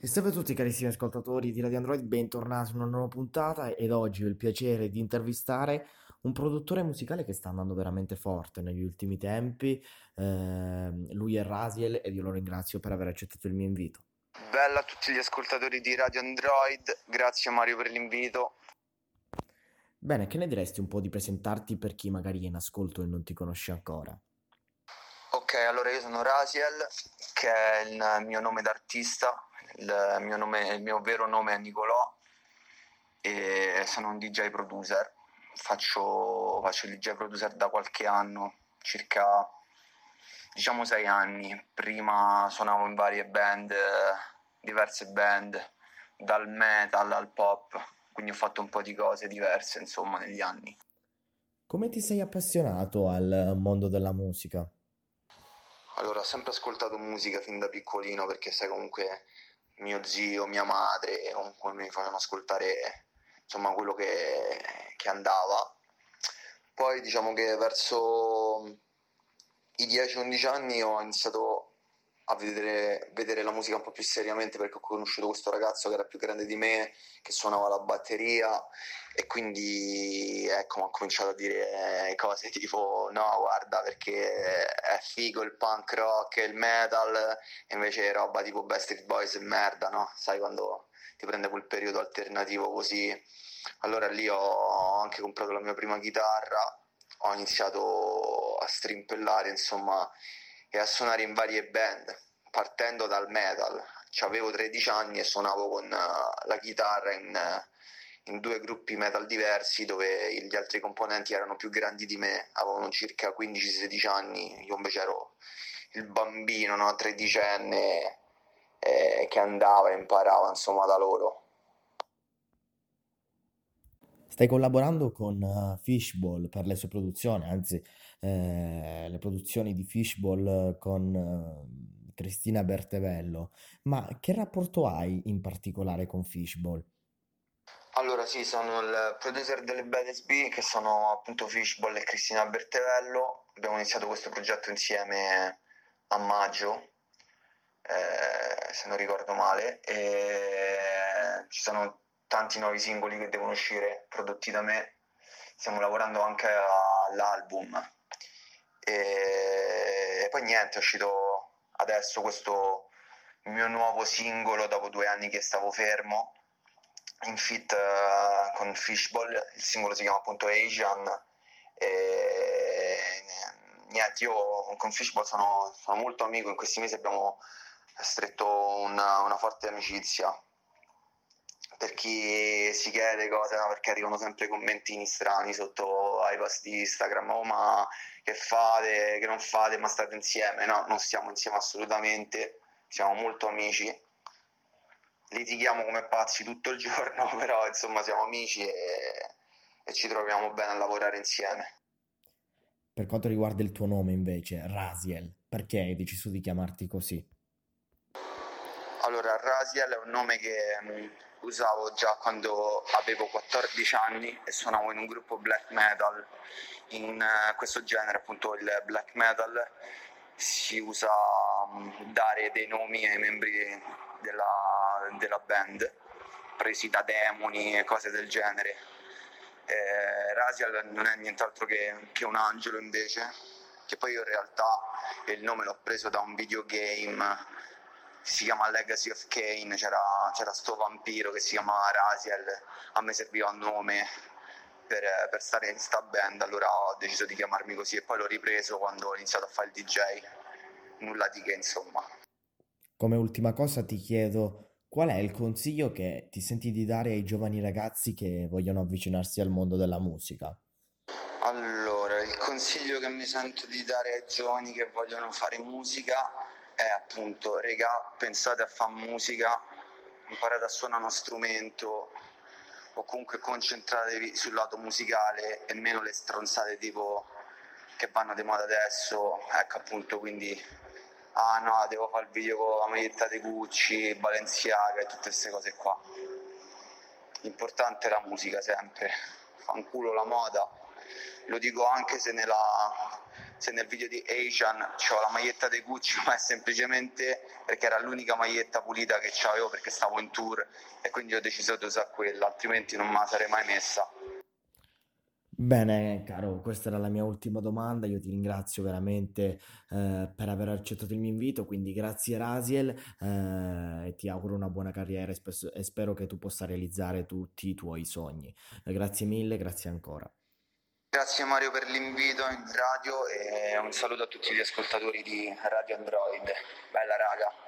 E salve a tutti carissimi ascoltatori di Radio Android, bentornati in una nuova puntata ed oggi ho il piacere di intervistare un produttore musicale che sta andando veramente forte negli ultimi tempi, ehm, lui è Rasiel ed io lo ringrazio per aver accettato il mio invito. Bella a tutti gli ascoltatori di Radio Android, grazie Mario per l'invito. Bene, che ne diresti un po' di presentarti per chi magari è in ascolto e non ti conosce ancora? Ok, allora io sono Rasiel, che è il mio nome d'artista, il mio, nome, il mio vero nome è Nicolò e sono un DJ producer. Faccio, faccio il DJ producer da qualche anno, circa diciamo sei anni. Prima suonavo in varie band, diverse band, dal metal al pop, quindi ho fatto un po' di cose diverse insomma negli anni. Come ti sei appassionato al mondo della musica? Allora, ho sempre ascoltato musica fin da piccolino perché sai comunque mio zio, mia madre, comunque mi facevano ascoltare insomma quello che, che andava. Poi diciamo che verso i 10-11 anni ho iniziato a vedere, vedere, la musica un po' più seriamente perché ho conosciuto questo ragazzo che era più grande di me, che suonava la batteria e quindi ecco, ho cominciato a dire cose tipo no guarda perché è figo il punk rock e il metal e invece roba tipo Backstreet Boys e merda, no? Sai quando ti prende quel periodo alternativo così. Allora lì ho anche comprato la mia prima chitarra, ho iniziato a strimpellare insomma e a suonare in varie band, partendo dal metal. Avevo 13 anni e suonavo con uh, la chitarra in, uh, in, due gruppi metal diversi dove gli altri componenti erano più grandi di me, avevano circa 15-16 anni, io invece ero il bambino, no? tredicenne, eh, che andava e imparava insomma da loro. Stai collaborando con uh, Fishball per le sue produzioni, anzi eh, le produzioni di Fishball con eh, Cristina Bertevello, ma che rapporto hai in particolare con Fishball? Allora sì, sono il producer delle BDSB che sono appunto Fishball e Cristina Bertevello. Abbiamo iniziato questo progetto insieme a maggio, eh, se non ricordo male, e ci sono tanti nuovi singoli che devono uscire prodotti da me. Stiamo lavorando anche all'album. E, e poi niente, è uscito adesso questo mio nuovo singolo dopo due anni che stavo fermo in fit uh, con Fishball, il singolo si chiama appunto Asian e niente, io con Fishball sono, sono molto amico, in questi mesi abbiamo stretto una, una forte amicizia per chi si chiede cose, no? perché arrivano sempre commentini strani sotto ai post di Instagram, oh ma che fate, che non fate, ma state insieme, no, non stiamo insieme assolutamente, siamo molto amici, litighiamo come pazzi tutto il giorno, però insomma siamo amici e, e ci troviamo bene a lavorare insieme. Per quanto riguarda il tuo nome invece, Rasiel, perché hai deciso di chiamarti così? Allora, Rasiel è un nome che mm, usavo già quando avevo 14 anni e suonavo in un gruppo black metal. In uh, questo genere, appunto, il black metal si usa um, dare dei nomi ai membri della, della band, presi da demoni e cose del genere. Eh, Rasial non è nient'altro che, che un angelo invece, che poi io in realtà il nome l'ho preso da un videogame si chiama Legacy of Kane, c'era, c'era sto vampiro che si chiamava Rasiel, a me serviva un nome per, per, stare in sta band, allora ho deciso di chiamarmi così e poi l'ho ripreso quando ho iniziato a fare il DJ, nulla di che insomma. Come ultima cosa ti chiedo qual è il consiglio che ti senti di dare ai giovani ragazzi che vogliono avvicinarsi al mondo della musica? Allora, il consiglio che mi sento di dare ai giovani che vogliono fare musica è appunto, regà, pensate a fare musica, imparate a suonare uno strumento o comunque concentratevi sul lato musicale e meno le stronzate tipo che vanno di moda adesso, ecco appunto, quindi ah no, devo fare il video con la maglietta di Gucci, Balenciaga e tutte queste cose qua. L'importante è la musica sempre, fanculo la moda, lo dico anche se nella se nel video di Asian ho la maglietta dei Gucci, ma è semplicemente perché era l'unica maglietta pulita che avevo perché stavo in tour e quindi ho deciso di usare quella, altrimenti non me la sarei mai messa. Bene, caro, questa era la mia ultima domanda. Io ti ringrazio veramente eh, per aver accettato il mio invito, quindi grazie Rasiel eh, e ti auguro una buona carriera e, spes- e spero che tu possa realizzare tutti i tuoi sogni. Eh, grazie mille, grazie ancora. Grazie Mario per l'invito in radio e un saluto a tutti gli ascoltatori di Radio Android. Bella raga.